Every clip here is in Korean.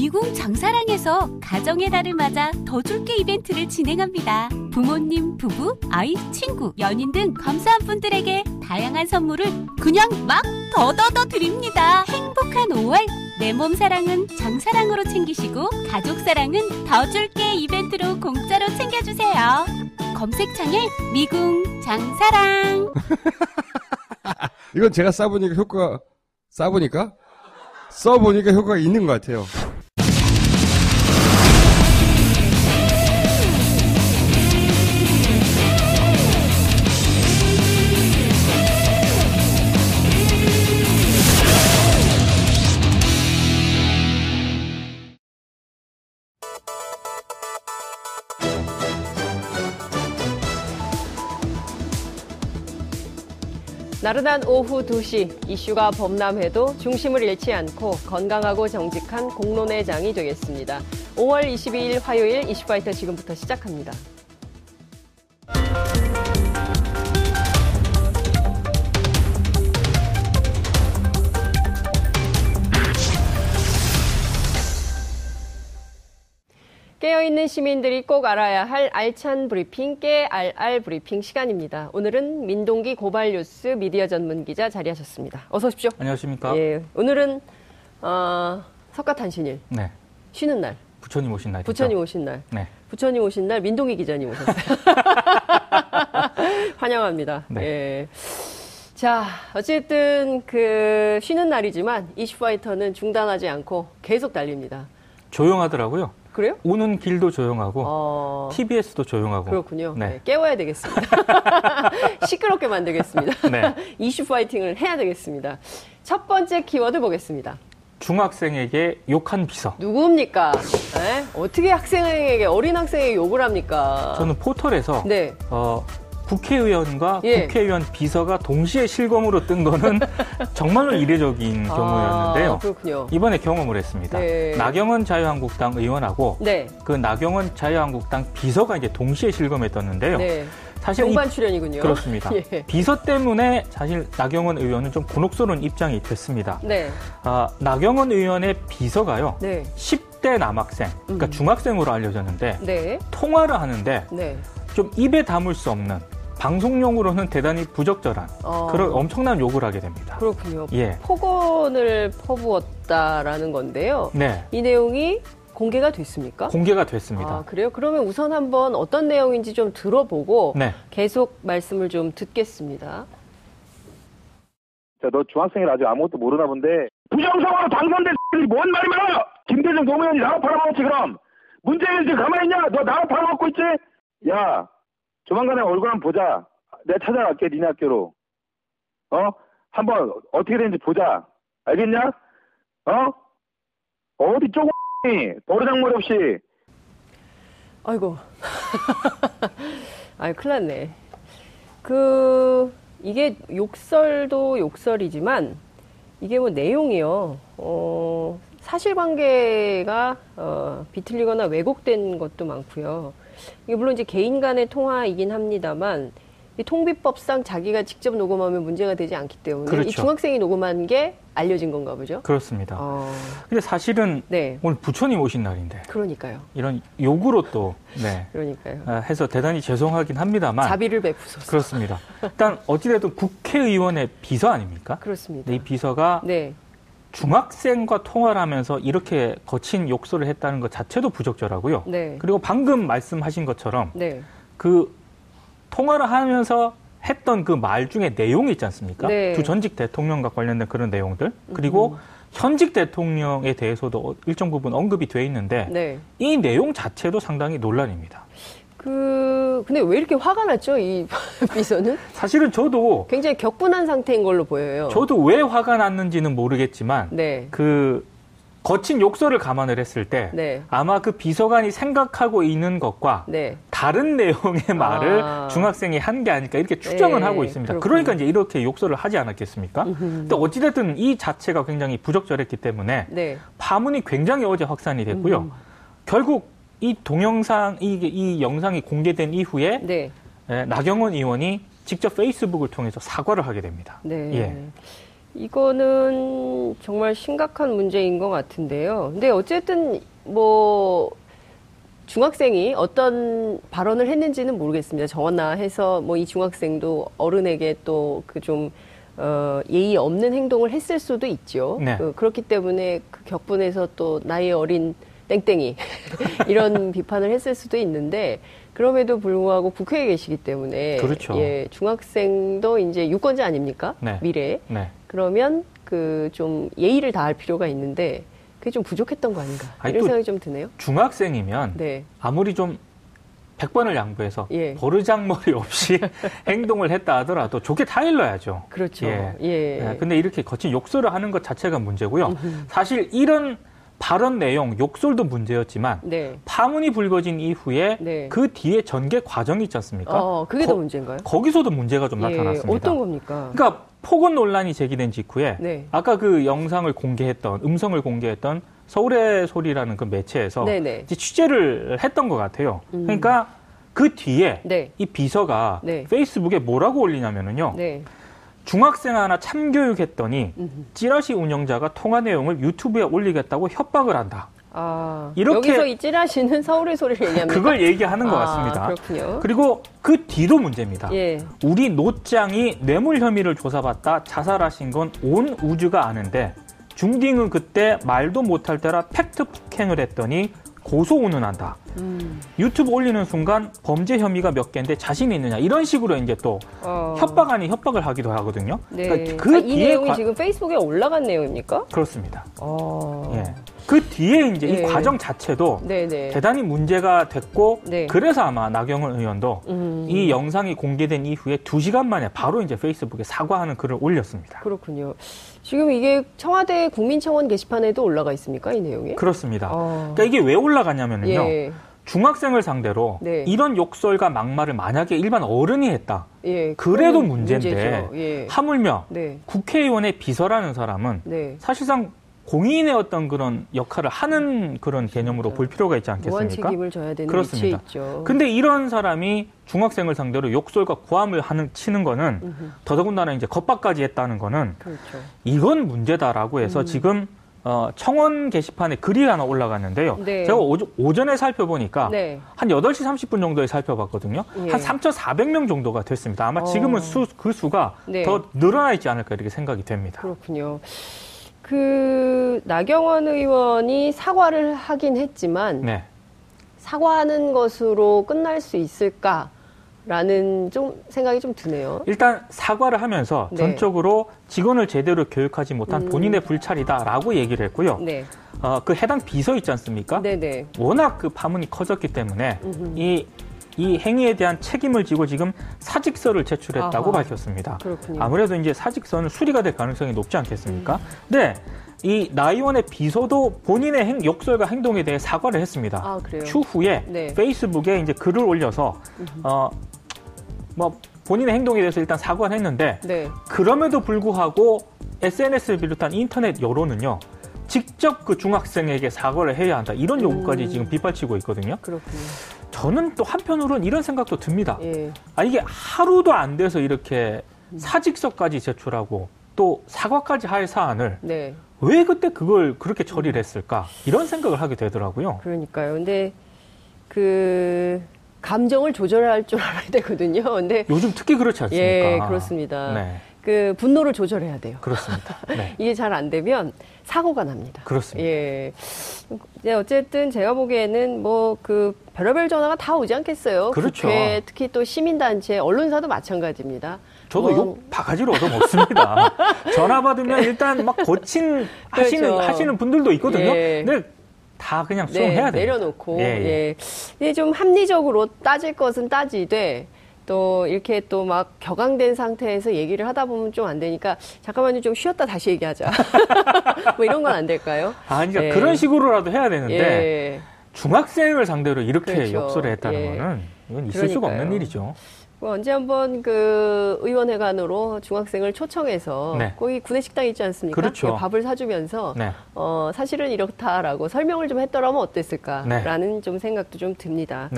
미궁 장사랑에서 가정의 달을 맞아 더 줄게 이벤트를 진행합니다. 부모님, 부부, 아이, 친구, 연인 등 감사한 분들에게 다양한 선물을 그냥 막 더더더 드립니다. 행복한 5월 내 몸 사랑은 장사랑으로 챙기시고 가족 사랑은 더 줄게 이벤트로 공짜로 챙겨주세요. 검색창에 미궁 장사랑 이건 제가 써보니까 효과가 써보니까 써보니까 효과가 있는 것 같아요. 나른한 오후 2시 이슈가 범람해도 중심을 잃지 않고 건강하고 정직한 공론의 장이 되겠습니다. 5월 22일 화요일 이슈파이터 지금부터 시작합니다. 깨어있는 시민들이 꼭 알아야 할 알찬 브리핑, 깨알알 브리핑 시간입니다. 오늘은 민동기 고발 뉴스 미디어 전문 기자 자리하셨습니다. 어서 오십시오. 안녕하십니까? 예, 오늘은 어, 석가탄신일, 네. 쉬는 날, 부처님 오신 날이죠. 부처님 오신 날. 네. 부처님 오신 날 민동기 기자님 오셨어요. 환영합니다. 네. 예. 자, 어쨌든 그 쉬는 날이지만 이슈파이터는 중단하지 않고 계속 달립니다. 조용하더라고요. 그래요? 오는 길도 조용하고 어, TBS도 조용하고. 그렇군요. 네, 네. 깨워야 되겠습니다. 시끄럽게 만들겠습니다. 네. 이슈 파이팅을 해야 되겠습니다. 첫 번째 키워드 보겠습니다. 중학생에게 욕한 비서. 누구입니까? 네? 어떻게 학생에게 어린 학생에게 욕을 합니까? 저는 포털에서 네. 어, 국회의원과 예. 국회의원 비서가 동시에 실검으로 뜬 거는 정말로 이례적인 경우였는데요. 아, 그렇군요. 이번에 경험을 했습니다. 네. 나경원 자유한국당 의원하고 네. 그 나경원 자유한국당 비서가 이제 동시에 실검에 떴는데요. 네. 사실 이 동반 출연이군요. 그렇습니다. 예. 비서 때문에 사실 나경원 의원은 좀 곤혹스러운 입장이 됐습니다. 네. 아, 나경원 의원의 비서가요. 네. 10대 10대 남학생, 그러니까 음. 중학생으로 알려졌는데 네. 통화를 하는데 네. 좀 입에 담을 수 없는 방송용으로는 대단히 부적절한 어, 그런 엄청난 욕을 하게 됩니다. 그렇군요. 예. 폭언을 퍼부었다라는 건데요. 네. 이 내용이 공개가 됐습니까? 공개가 됐습니다. 아, 그래요? 그러면 우선 한번 어떤 내용인지 좀 들어보고 네. 계속 말씀을 좀 듣겠습니다. 자, 너 중학생이라 아직 아무것도 모르나 본데 부정선거로 당선된 X들이 뭔 말이 많아! 김대중 노무현이 나라 팔아먹었지 그럼! 문재인 지금 가만히 있냐? 너 나라 팔아먹고 있지? 야, 조만간에 얼굴 한번 보자. 내가 찾아갈게, 니네 학교로. 어? 한번 어떻게 되는지 보자. 알겠냐? 어? 어디 쪼고니 버르장머리 없이 아이고. 아이, 큰일 났네. 그, 이게 욕설도 욕설이지만, 이게 뭐 내용이요, 어, 사실관계가, 어, 비틀리거나 왜곡된 것도 많고요. 이게 물론 이제 개인 간의 통화이긴 합니다만, 이 통비법상 자기가 직접 녹음하면 문제가 되지 않기 때문에, 이 그렇죠. 중학생이 녹음한 게 알려진 건가 보죠? 그렇습니다. 어, 근데 사실은 네. 오늘 부처님 오신 날인데 그러니까요. 이런 욕으로 또 네, 그러니까요. 아, 해서 대단히 죄송하긴 합니다만 자비를 베푸소서. 그렇습니다. 일단 어찌됐든 국회의원의 비서 아닙니까? 그렇습니다. 이 비서가 네. 중학생과 통화를 하면서 이렇게 거친 욕설을 했다는 것 자체도 부적절하고요. 네. 그리고 방금 말씀하신 것처럼 네. 그 통화를 하면서 했던 그 말 중에 내용이 있지 않습니까? 네. 두 전직 대통령과 관련된 그런 내용들 그리고 현직 대통령에 대해서도 일정 부분 언급이 돼 있는데 네. 이 내용 자체도 상당히 논란입니다. 그 근데 왜 이렇게 화가 났죠 이 비서는? 사실은 저도 굉장히 격분한 상태인 걸로 보여요. 저도 왜 화가 났는지는 모르겠지만 네. 그 거친 욕설을 감안을 했을 때 네. 아마 그 비서관이 생각하고 있는 것과 네. 다른 내용의 말을 아. 중학생이 한 게 아닐까 이렇게 추정은 네, 하고 있습니다. 그렇군요. 그러니까 이제 이렇게 욕설을 하지 않았겠습니까? 근데 어찌됐든 이 자체가 굉장히 부적절했기 때문에 네. 파문이 굉장히 어제 확산이 됐고요. 음. 결국 이 동영상, 이, 이 영상이 공개된 이후에 네. 에, 나경원 의원이 직접 페이스북을 통해서 사과를 하게 됩니다. 네. 예. 이거는 정말 심각한 문제인 것 같은데요. 근데 어쨌든 뭐 중학생이 어떤 발언을 했는지는 모르겠습니다. 정원나 해서 뭐 이 중학생도 어른에게 또 그 좀 어, 예의 없는 행동을 했을 수도 있죠. 네. 그, 그렇기 때문에 그 격분에서 또 나이 어린 땡땡이 이런 비판을 했을 수도 있는데 그럼에도 불구하고 국회에 계시기 때문에 그렇죠. 예, 중학생도 이제 유권자 아닙니까? 네. 미래. 네. 그러면 그 좀 예의를 다할 필요가 있는데 그게 좀 부족했던 거 아닌가 아니, 이런 또 생각이 좀 드네요. 중학생이면 네, 아무리 좀 100번을 양보해서 예. 버르장머리 없이 행동을 했다 하더라도 좋게 타일러야죠. 그렇죠. 예. 예. 네, 근데 이렇게 거친 욕설을 하는 것 자체가 문제고요. 사실 이런 발언 내용, 욕설도 문제였지만 네. 파문이 불거진 이후에 네. 그 뒤에 전개 과정이 있지 않습니까? 어, 그게 거- 더 문제인가요? 거기서도 문제가 좀 예, 나타났습니다. 어떤 겁니까? 그러니까 폭언 논란이 제기된 직후에 네. 아까 그 영상을 공개했던 음성을 공개했던 서울의 소리라는 그 매체에서 네네. 이제 취재를 했던 것 같아요. 음. 그러니까 그 뒤에 네. 이 비서가 네. 페이스북에 뭐라고 올리냐면은요. 네. 중학생 하나 참교육했더니. 찌라시 운영자가 통화 내용을 유튜브에 올리겠다고 협박을 한다. 아, 이렇게- 여기서 이 찌라시는 서울의 소리를 얘기합니다. 그걸 얘기하는 것 아, 같습니다. 그렇군요. 그리고 그 뒤도 문제입니다. 예. 우리 노장이 뇌물 혐의를 조사받다 자살하신 건 온 우주가 아는데 중딩은 그때 말도 못할 때라 팩트 폭행을 했더니 고소 운운 한다. 음. 유튜브 올리는 순간 범죄 혐의가 몇 개인데 자신 있느냐 이런 식으로 이제 또 어. 협박 아닌 협박을 하기도 하거든요. 네. 그러니까 그 아, 이 내용이 과- 지금 페이스북에 올라간 내용입니까? 그렇습니다. 어. 예. 그 뒤에 이제 예. 이 과정 자체도 네네. 대단히 문제가 됐고 네. 그래서 아마 나경원 의원도 음. 이 영상이 공개된 이후에 두 시간 만에 바로 이제 페이스북에 사과하는 글을 올렸습니다. 그렇군요. 지금 이게 청와대 국민청원 게시판에도 올라가 있습니까? 이 내용이? 그렇습니다. 어. 그러니까 이게 왜 올라가냐면요. 예. 중학생을 상대로 네. 이런 욕설과 막말을 만약에 일반 어른이 했다. 예. 그래도 문제인데. 예. 하물며 네. 국회의원의 비서라는 사람은 네. 사실상 공인의 어떤 그런 역할을 하는 그런 개념으로 볼 필요가 있지 않겠습니까? 책임을 져야 되는 그렇습니다. 있죠. 근데 이런 사람이 중학생을 상대로 욕설과 고함을 하는 치는 거는 음흠. 더더군다나 이제 겁박까지 했다는 거는 그렇죠. 이건 문제다라고 해서 음. 지금 어, 청원 게시판에 글이 하나 올라갔는데요. 네. 제가 오, 전에 살펴보니까 네. 한 8시 30분 정도에 살펴봤거든요. 예. 한 3,400명 정도가 됐습니다. 아마 지금은 어. 수, 그 수가 네. 더 늘어나 있지 않을까 이렇게 생각이 됩니다. 그렇군요. 그 나경원 의원이 사과를 하긴 했지만 네. 사과하는 것으로 끝날 수 있을까 라는 좀 생각이 좀 드네요. 일단 사과를 하면서 네. 전적으로 직원을 제대로 교육하지 못한 음. 본인의 불찰이다라고 얘기를 했고요. 네, 어, 그 해당 비서 있지 않습니까? 네, 네. 워낙 그 파문이 커졌기 때문에 음흠. 이, 이 행위에 대한 책임을 지고 지금 사직서를 제출했다고 아하. 밝혔습니다. 그렇군요. 아무래도 이제 사직서는 수리가 될 가능성이 높지 않겠습니까? 음. 네. 이 나의원의 비서도 본인의 행- 욕설과 행동에 대해 사과를 했습니다. 아 그래요. 추후에 네. 페이스북에 이제 글을 올려서 어 뭐 본인의 행동에 대해서 일단 사과를 했는데 네, 그럼에도 불구하고 SNS를 비롯한 인터넷 여론은요. 직접 그 중학생에게 사과를 해야 한다. 이런 요구까지 음. 지금 빗발치고 있거든요. 그렇군요. 저는 또 한편으로는 이런 생각도 듭니다. 예, 아, 이게 하루도 안 돼서 이렇게 사직서까지 제출하고 또 사과까지 할 사안을 네. 왜 그때 그걸 그렇게 처리를 했을까? 이런 생각을 하게 되더라고요. 그러니까요. 근데 그 감정을 조절할 줄 알아야 되거든요. 근데 요즘 특히 그렇지 않습니까? 예, 그렇습니다. 네, 그 분노를 조절해야 돼요. 그렇습니다. 네, 이게 잘 안 되면 사고가 납니다. 그렇습니다. 예. 네, 어쨌든 제가 보기에는 뭐 그 별의별 전화가 다 오지 않겠어요. 그렇죠. 국회, 특히 또 시민단체, 언론사도 마찬가지입니다. 저도 뭐, 욕 바가지로 얻어먹습니다. 전화 받으면 일단 막 거친 하시는 그렇죠. 하시는 분들도 있거든요. 예. 근데 다 그냥 수용해야 돼요. 내려놓고 예, 예, 예. 좀 합리적으로 따질 것은 따지되 또 이렇게 또 막 격앙된 상태에서 얘기를 하다 보면 좀 안 되니까 잠깐만요 좀 쉬었다 다시 얘기하자 뭐 이런 건 안 될까요? 아, 그러니까 예. 그런 식으로라도 해야 되는데 예. 중학생을 상대로 이렇게 그렇죠. 욕설을 했다는 예. 거는 이건 있을 수가 그러니까요. 없는 일이죠. 뭐 언제 한번 그 의원회관으로 중학생을 초청해서 네. 거기 구내 식당 있지 않습니까? 그렇죠. 예, 밥을 사주면서 네. 어, 사실은 이렇다라고 설명을 좀 했더라면 어땠을까라는 좀 생각도 좀 듭니다.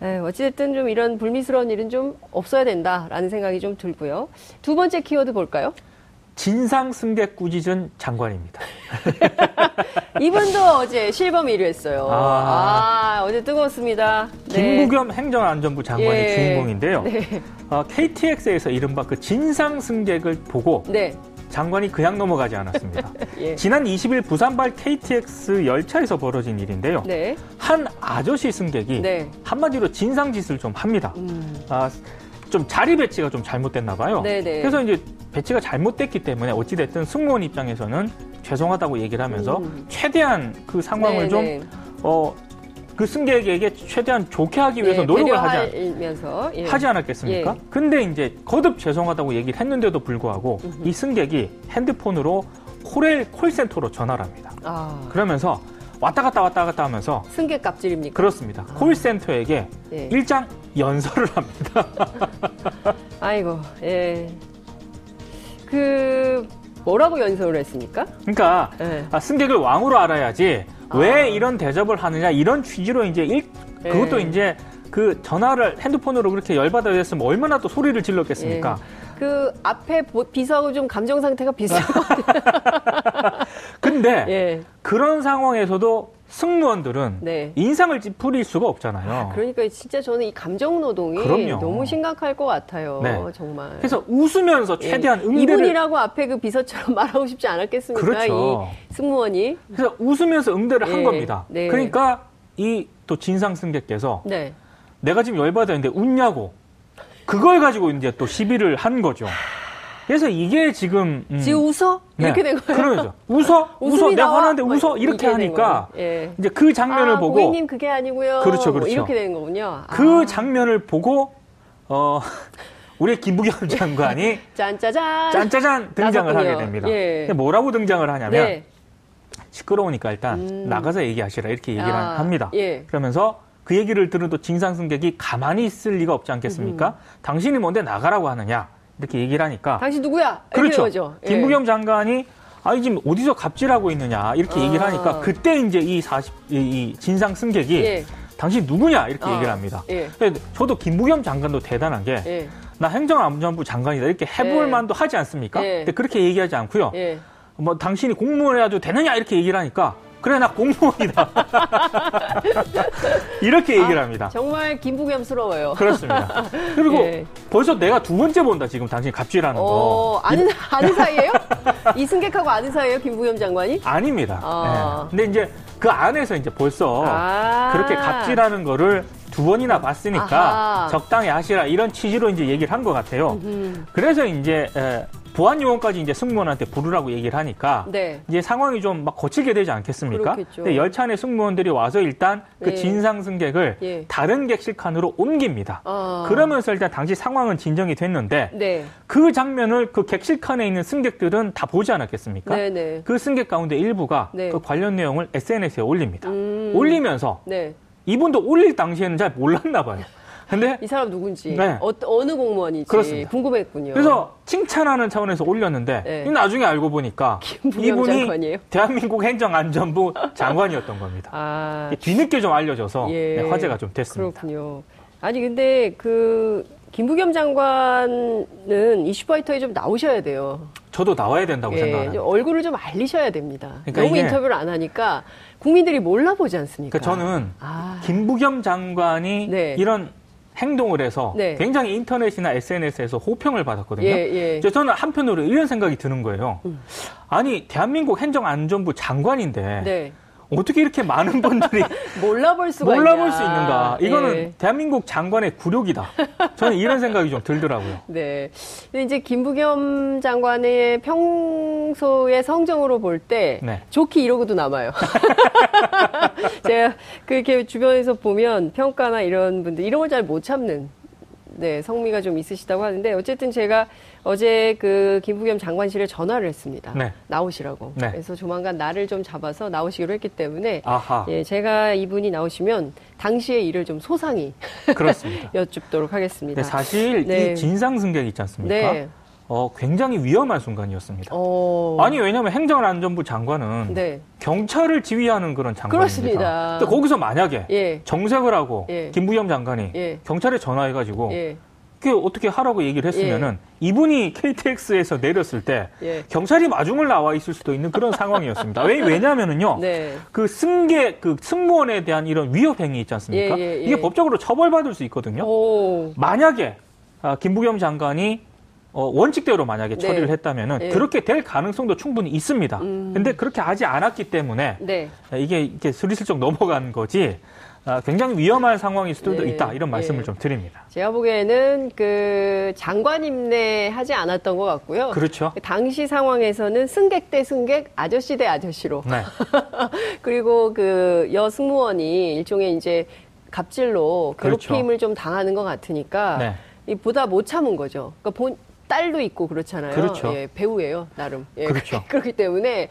네. 에, 어찌됐든 좀 이런 불미스러운 일은 좀 없어야 된다라는 생각이 좀 들고요. 두 번째 키워드 볼까요? 진상 승객 꾸짖은 장관입니다. 이분도 어제 실범 1위 했어요. 아, 아. 어제 뜨거웠습니다. 네. 김부겸 행정안전부 장관이 예. 주인공인데요. 네. 어, KTX에서 이른바 그 진상 승객을 보고 네. 장관이 그냥 넘어가지 않았습니다. 예. 지난 20일 부산발 KTX 열차에서 벌어진 일인데요. 네. 한 아저씨 승객이 네. 한마디로 진상 짓을 좀 합니다. 음. 아, 좀 자리 배치가 좀 잘못됐나 봐요. 네네. 그래서 이제 배치가 잘못됐기 때문에 어찌됐든 승무원 입장에서는 죄송하다고 얘기를 하면서 음. 최대한 그 상황을 네, 좀, 네. 어, 그 승객에게 최대한 좋게 하기 위해서 예, 노력을 하지, 않, 예. 하지 않았겠습니까? 예. 근데 이제 거듭 죄송하다고 얘기를 했는데도 불구하고 이 승객이 핸드폰으로 콜, 콜센터로 전화를 합니다. 아, 그러면서 왔다 갔다 왔다 갔다 하면서 승객 갑질입니까? 그렇습니다. 콜센터에게 예. 일장 연설을 합니다. 아이고, 예. 그 뭐라고 연설을 했습니까? 그러니까 예. 아, 승객을 왕으로 알아야지 왜 아. 이런 대접을 하느냐 이런 취지로 이제 일, 그것도 예. 이제 그 전화를 핸드폰으로 그렇게 열받아 했으면 얼마나 또 소리를 질렀겠습니까? 그 앞에 보- 비서하고 좀 감정 상태가 비슷한 것 같아요. 근데 예. 그런 상황에서도 승무원들은 네. 인상을 찌푸릴 수가 없잖아요. 그러니까 진짜 저는 이 감정 노동이 그럼요. 너무 심각할 것 같아요. 네. 정말. 그래서 웃으면서 최대한 예. 응대를 이분이라고 앞에 그 비서처럼 말하고 싶지 않았겠습니까? 그렇죠. 이 승무원이. 그래서 웃으면서 응대를 한 예. 겁니다. 네. 그러니까 이 또 진상 승객께서 네. 내가 지금 열받았는데 웃냐고 그걸 가지고 이제 또 시비를 한 거죠. 그래서 이게 지금 음, 지금 웃어? 네. 이렇게 된 거예요. 그러죠. 웃어? 웃어? 내가? 화나는데 뭐 웃어? 이렇게 된 하니까. 예. 이제 그 장면을 아, 보고 고객님 그게 아니고요. 그렇죠, 뭐 그렇죠. 이렇게 되는 거군요. 그 아. 장면을 보고 어 우리 김부겸 장관이 짠짜잔. 짠짜잔 등장을 나섰군요. 하게 됩니다. 예. 뭐라고 등장을 하냐면 네. 시끄러우니까 일단 음. 나가서 얘기하시라 이렇게 얘기를 아, 합니다. 예. 그러면서 그 얘기를 들은 또 진상 승객이 가만히 있을 리가 없지 않겠습니까? 당신이 뭔데 나가라고 하느냐 이렇게 얘기를 하니까 당신 누구야? 그렇죠. 거죠. 예. 김부겸 장관이 아니 지금 어디서 갑질하고 있느냐 이렇게 아. 얘기를 하니까 그때 이제 이 40, 이, 이 진상 승객이 예. 당신 누구냐 이렇게 아. 얘기를 합니다. 예. 저도 김부겸 장관도 대단한 게나 예. 행정안전부 장관이다 이렇게 해볼 예. 만도 하지 않습니까? 예. 근데 그렇게 얘기하지 않고요. 예. 뭐 당신이 공무원 해야도 되느냐 이렇게 얘기를 하니까 그래 나 공무원이다 이렇게 얘기를 합니다. 정말 김부겸스러워요. 그렇습니다. 그리고 예. 벌써 내가 두 번째 본다 지금 당신 갑질하는 거 어, 아는, 아는 사이예요? 이 승객하고 아는 사이예요? 김부겸 장관이? 아닙니다. 아. 예. 근데 이제 그 안에서 이제 벌써 아. 그렇게 갑질하는 거를 두 번이나 봤으니까 아하. 적당히 하시라 이런 취지로 이제 얘기를 한 것 같아요. 음. 그래서 이제 에, 보안 요원까지 이제 승무원한테 부르라고 얘기를 하니까 네. 이제 상황이 좀 막 거칠게 되지 않겠습니까? 그렇겠죠. 근데 열차 안에 승무원들이 와서 일단 그 예. 진상 승객을 예. 다른 객실 칸으로 옮깁니다. 아. 그러면서 일단 당시 상황은 진정이 됐는데 네. 그 장면을 그 객실 칸에 있는 승객들은 다 보지 않았겠습니까? 네네. 그 승객 가운데 일부가 네. 그 관련 내용을 SNS에 올립니다. 음. 올리면서 네. 이분도 올릴 당시에는 잘 몰랐나 봐요. 근데 이 사람 누군지. 네. 어, 어느 공무원인지. 그렇습니다. 궁금했군요. 그래서 칭찬하는 차원에서 올렸는데 네. 이 나중에 알고 보니까 이분이 장관이에요? 대한민국 행정안전부 장관이었던 겁니다. 아, 뒤늦게 좀 알려져서 예. 네, 화제가 좀 됐습니다. 그렇군요. 아니, 근데 그, 김부겸 장관은 이슈파이터에 좀 나오셔야 돼요. 저도 나와야 된다고 예, 생각합니다. 좀 얼굴을 좀 알리셔야 됩니다. 그러니까 너무 인터뷰를 안 하니까 국민들이 몰라보지 않습니까? 그러니까 저는 아, 김부겸 장관이 네. 이런 행동을 해서 네. 굉장히 인터넷이나 SNS에서 호평을 받았거든요. 예, 예. 그래서 저는 한편으로 이런 생각이 드는 거예요. 아니 대한민국 행정안전부 장관인데 네. 어떻게 이렇게 많은 분들이 몰라볼 수가 몰라볼. 수 있는가? 이거는 예. 대한민국 장관의 굴욕이다. 저는 이런 생각이 좀 들더라고요. 네. 근데 이제 김부겸 장관의 평소의 성정으로 볼때 네. 좋게 이러고도 남아요. 제가 그렇게 주변에서 보면 평가나 이런 분들 이런 걸 잘 못 참는 네, 성미가 좀 있으시다고 하는데 어쨌든 제가 어제 그 김부겸 장관실에 전화를 했습니다. 네. 나오시라고. 네. 그래서 조만간 날을 좀 잡아서 나오시기로 했기 때문에 아하, 예, 제가 이분이 나오시면 당시의 일을 좀 소상히 그렇습니다. 여쭙도록 하겠습니다. 근데 사실 네. 이 진상 승객 있지 않습니까? 네. 어, 굉장히 위험한 순간이었습니다. 어. 아니 왜냐하면 행정안전부 장관은 네. 경찰을 지휘하는 그런 장관입니다. 그렇습니다. 근데 거기서 만약에 예. 정색을 하고 예. 김부겸 장관이 예. 경찰에 전화해가지고 예. 그 어떻게 하라고 얘기를 했으면은 이분이 KTX에서 내렸을 때 예. 경찰이 마중을 나와 있을 수도 있는 그런 상황이었습니다. 왜 왜냐면은요. 네. 그 승객 그 승무원에 대한 이런 위협 행위 있지 않습니까? 예, 예, 예. 이게 법적으로 처벌받을 수 있거든요. 오. 만약에 아, 김부겸 장관이 어, 원칙대로 만약에 네. 처리를 했다면은 예. 그렇게 될 가능성도 충분히 있습니다. 음. 근데 그렇게 하지 않았기 때문에 네. 이게 이렇게 스리슬쩍 넘어간 거지 아, 굉장히 위험한 상황일 수도 예, 있다 이런 말씀을 예. 좀 드립니다. 제가 보기에는 그 장관임내 하지 않았던 것 같고요. 그렇죠. 당시 상황에서는 승객 대 승객, 아저씨 대 아저씨로. 네. 그리고 그 여승무원이 일종의 이제 갑질로 그렇죠. 괴롭힘을 좀 당하는 것 같으니까 네. 이 보다 못 참은 거죠. 그러니까 본 딸도 있고 그렇잖아요. 그렇죠. 예, 배우예요, 나름. 예, 그렇죠. 그렇기 때문에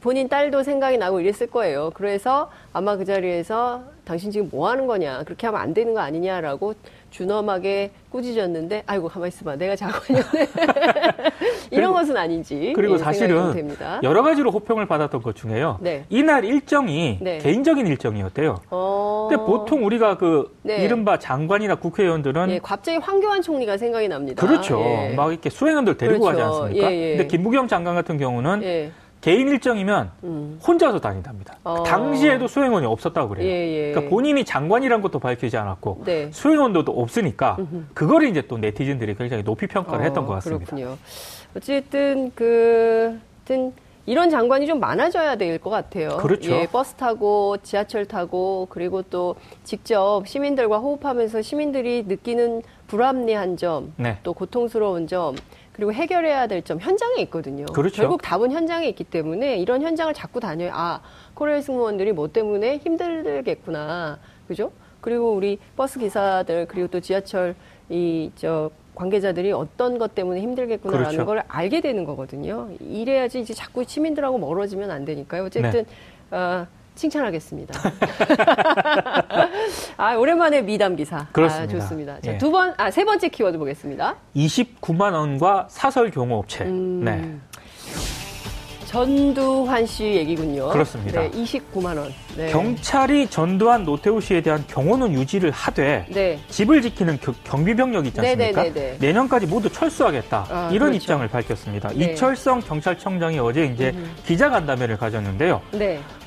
본인 딸도 생각이 나고 이랬을 거예요. 그래서 아마 그 자리에서 당신 지금 뭐 하는 거냐, 그렇게 하면 안 되는 거 아니냐라고 준엄하게 꾸짖었는데, 아이고 가만 있어봐, 내가 장관이었네. 이런 그리고- 것은 아닌지. 그리고 예, 사실은. 여러 가지로 호평을 받았던 것 중에요. 네. 이날 일정이 네. 개인적인 일정이었대요. 어... 근데 보통 우리가 그 네. 이른바 장관이나 국회의원들은 예, 갑자기 황교안 총리가 생각이 납니다. 그렇죠. 예. 막 이렇게 수행원들 데리고 그렇죠. 가지 않습니까? 예, 예. 근데 김부겸 장관 같은 경우는 예. 개인 일정이면 음. 혼자서 다닌답니다. 어. 당시에도 수행원이 없었다고 그래요. 예, 예. 그러니까 본인이 장관이란 것도 밝히지 않았고 네. 수행원도 없으니까 음흠. 그거를 이제 또 네티즌들이 굉장히 높이 평가를 어, 했던 것 같습니다. 그렇군요. 어쨌든 그 하여튼 이런 장관이 좀 많아져야 될 것 같아요. 그렇죠. 예, 버스 타고 지하철 타고 그리고 또 직접 시민들과 호흡하면서 시민들이 느끼는 불합리한 점, 네. 또 고통스러운 점, 그리고 해결해야 될 점 현장에 있거든요. 그렇죠. 결국 답은 현장에 있기 때문에 이런 현장을 자꾸 다녀야 아 코레일 승무원들이 뭐 때문에 힘들겠구나, 그죠? 그리고 우리 버스 기사들 그리고 또 지하철 이 저 관계자들이 어떤 것 때문에 힘들겠구나라는 그렇죠. 걸 알게 되는 거거든요. 이래야지 이제 자꾸 시민들하고 멀어지면 안 되니까요. 어쨌든 네. 어, 칭찬하겠습니다. 아 오랜만에 미담 기사. 그렇습니다. 아, 좋습니다. 예. 자, 두 번, 아, 세 번째 키워드 보겠습니다. 29만 원과 사설 경호업체. 음, 네. 전두환 씨 얘기군요. 그렇습니다. 네, 29만 원. 네. 경찰이 전두환 노태우 씨에 대한 경호는 유지를 하되 네. 집을 지키는 겨- 경비병력 있지 않습니까? 네네네네. 내년까지 모두 철수하겠다. 아, 이런 그렇죠. 입장을 밝혔습니다. 네. 이철성 경찰청장이 어제 이제 기자간담회를 가졌는데요.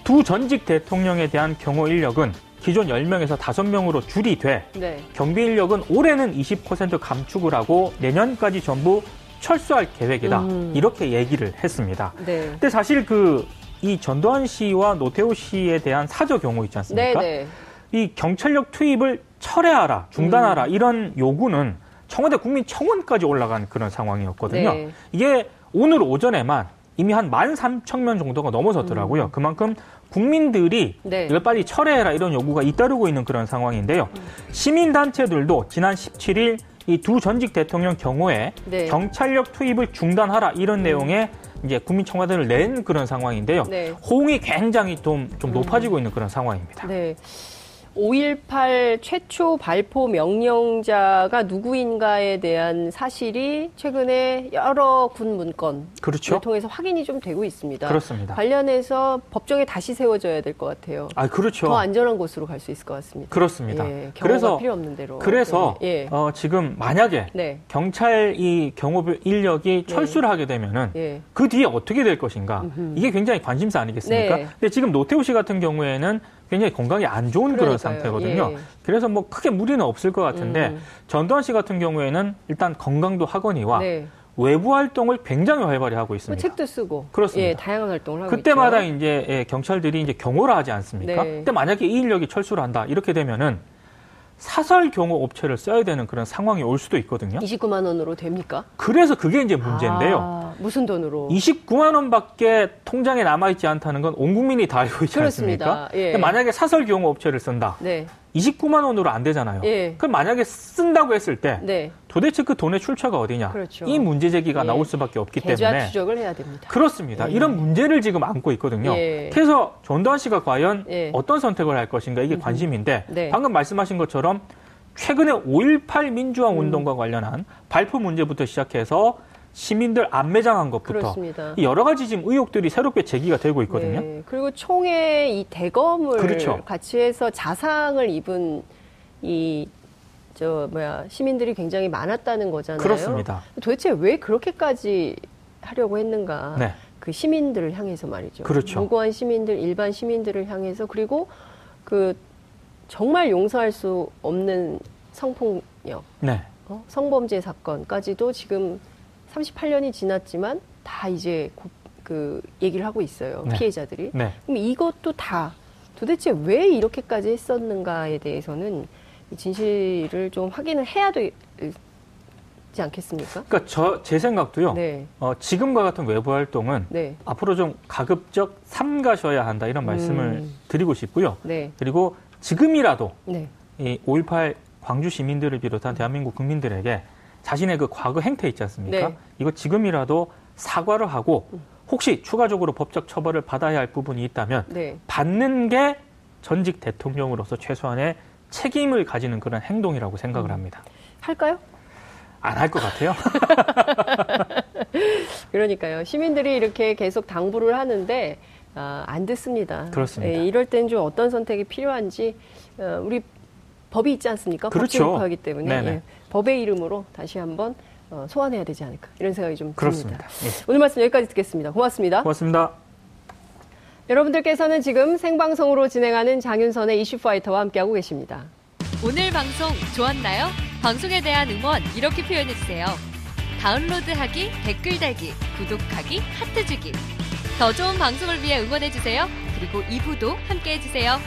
네. 두 전직 대통령에 대한 경호 인력은 기존 10명에서 5명으로 줄이 돼 네. 경비 인력은 올해는 20% 감축을 하고 내년까지 전부 철수할 계획이다. 음. 이렇게 얘기를 했습니다. 네. 근데 사실 그 이 전두환 씨와 노태우 씨에 대한 사저 경호 있지 않습니까? 네네. 이 경찰력 투입을 철회하라, 중단하라 음. 이런 요구는 청와대 국민청원까지 올라간 그런 상황이었거든요. 네. 이게 오늘 오전에만 이미 한 13,000명 정도가 넘어섰더라고요. 그만큼 국민들이 음. 네. 이걸 빨리 철회해라 이런 요구가 잇따르고 있는 그런 상황인데요. 음. 시민단체들도 지난 17일 이 두 전직 대통령 경호에 네. 경찰력 투입을 중단하라 이런 내용의 이제 국민청와대를 낸 그런 상황인데요. 네. 호응이 굉장히 좀, 좀 높아지고 있는 그런 상황입니다. 네. 5.18 최초 발포 명령자가 누구인가에 대한 사실이 최근에 여러 군 문건을 그렇죠? 통해서 확인이 좀 되고 있습니다. 그렇습니다. 관련해서 법정에 다시 세워져야 될 것 같아요. 아, 그렇죠. 더 안전한 곳으로 갈 수 있을 것 같습니다. 그렇습니다. 예, 그래서 필요 없는 대로. 그래서 예. 예. 어, 지금 만약에 네. 경찰 이 경호 인력이 네. 철수를 하게 되면은 예. 그 뒤에 어떻게 될 것인가 이게 굉장히 관심사 아니겠습니까? 네. 근데 지금 노태우 씨 같은 경우에는 굉장히 건강이 안 좋은 그런 그러니까요. 상태거든요. 예. 그래서 뭐 크게 무리는 없을 것 같은데 음. 전두환 씨 같은 경우에는 일단 건강도 하거니와 네. 외부 활동을 굉장히 활발히 하고 뭐 있습니다. 책도 쓰고. 그렇습니다. 예, 다양한 활동을 하고 그때마다 있죠. 이제 예, 경찰들이 이제 경호를 하지 않습니까? 네. 근데 만약에 이 인력이 철수를 한다 이렇게 되면은 사설 경호 업체를 써야 되는 그런 상황이 올 수도 있거든요. 29만 원으로 됩니까? 그래서 그게 이제 문제인데요. 아, 무슨 돈으로? 29만 원밖에 통장에 남아 있지 않다는 건 온 국민이 다 알고 있지 그렇습니다. 않습니까? 예. 만약에 사설 경호 업체를 쓴다. 네. 29만 원으로 안 되잖아요. 예. 그럼 만약에 쓴다고 했을 때 네. 도대체 그 돈의 출처가 어디냐? 그렇죠. 이 문제 제기가 예. 나올 수밖에 없기 계좌 때문에 추적을 해야 됩니다. 그렇습니다. 예. 이런 문제를 지금 안고 있거든요. 예. 그래서 전두환 씨가 과연 예. 어떤 선택을 할 것인가 이게 관심인데 네. 방금 말씀하신 것처럼 최근에 5.18 민주화 음. 운동과 관련한 발표 문제부터 시작해서 시민들 안매장한 것부터 그렇습니다. 이 여러 가지 지금 의혹들이 새롭게 제기가 되고 있거든요. 네. 그리고 총에 이 대검을 그렇죠. 같이 해서 자상을 입은 이 저 뭐야 시민들이 굉장히 많았다는 거잖아요. 그렇습니다. 도대체 왜 그렇게까지 하려고 했는가? 네. 그 시민들을 향해서 말이죠. 그렇죠. 무고한 시민들, 일반 시민들을 향해서 그리고 그 정말 용서할 수 없는 성폭력, 네. 어? 성범죄 사건까지도 지금 38년이 지났지만 다 이제 고- 그 얘기를 하고 있어요. 네. 피해자들이. 네. 그럼 이것도 다 도대체 왜 이렇게까지 했었는가에 대해서는 이 진실을 좀 확인을 해야 되지 않겠습니까? 그러니까 저 제 생각도요. 네, 어, 지금과 같은 외부 활동은 네, 앞으로 좀 가급적 삼가셔야 한다 이런 말씀을 음. 드리고 싶고요. 네, 그리고 지금이라도 네, 이5.18 광주 시민들을 비롯한 대한민국 국민들에게 자신의 그 과거 행태 있지 않습니까? 네. 이거 지금이라도 사과를 하고 혹시 추가적으로 법적 처벌을 받아야 할 부분이 있다면 네. 받는 게 전직 대통령으로서 최소한의 책임을 가지는 그런 행동이라고 음. 생각을 합니다. 할까요? 안 할 것 같아요. 그러니까요. 시민들이 이렇게 계속 당부를 하는데 아, 안 듣습니다. 그렇습니다. 예, 이럴 땐 좀 어떤 선택이 필요한지 어, 우리 법이 있지 않습니까? 그렇죠. 법제국하기 때문에. 예, 법의 이름으로 다시 한번 어, 소환해야 되지 않을까 이런 생각이 좀 그렇습니다. 듭니다. 예. 오늘 말씀 여기까지 듣겠습니다. 고맙습니다. 고맙습니다. 여러분들께서는 지금 생방송으로 진행하는 장윤선의 이슈파이터와 함께하고 계십니다. 오늘 방송 좋았나요? 방송에 대한 응원 이렇게 표현해주세요. 다운로드하기, 댓글 달기, 구독하기, 하트 주기. 더 좋은 방송을 위해 응원해주세요. 그리고 2부도 함께해주세요.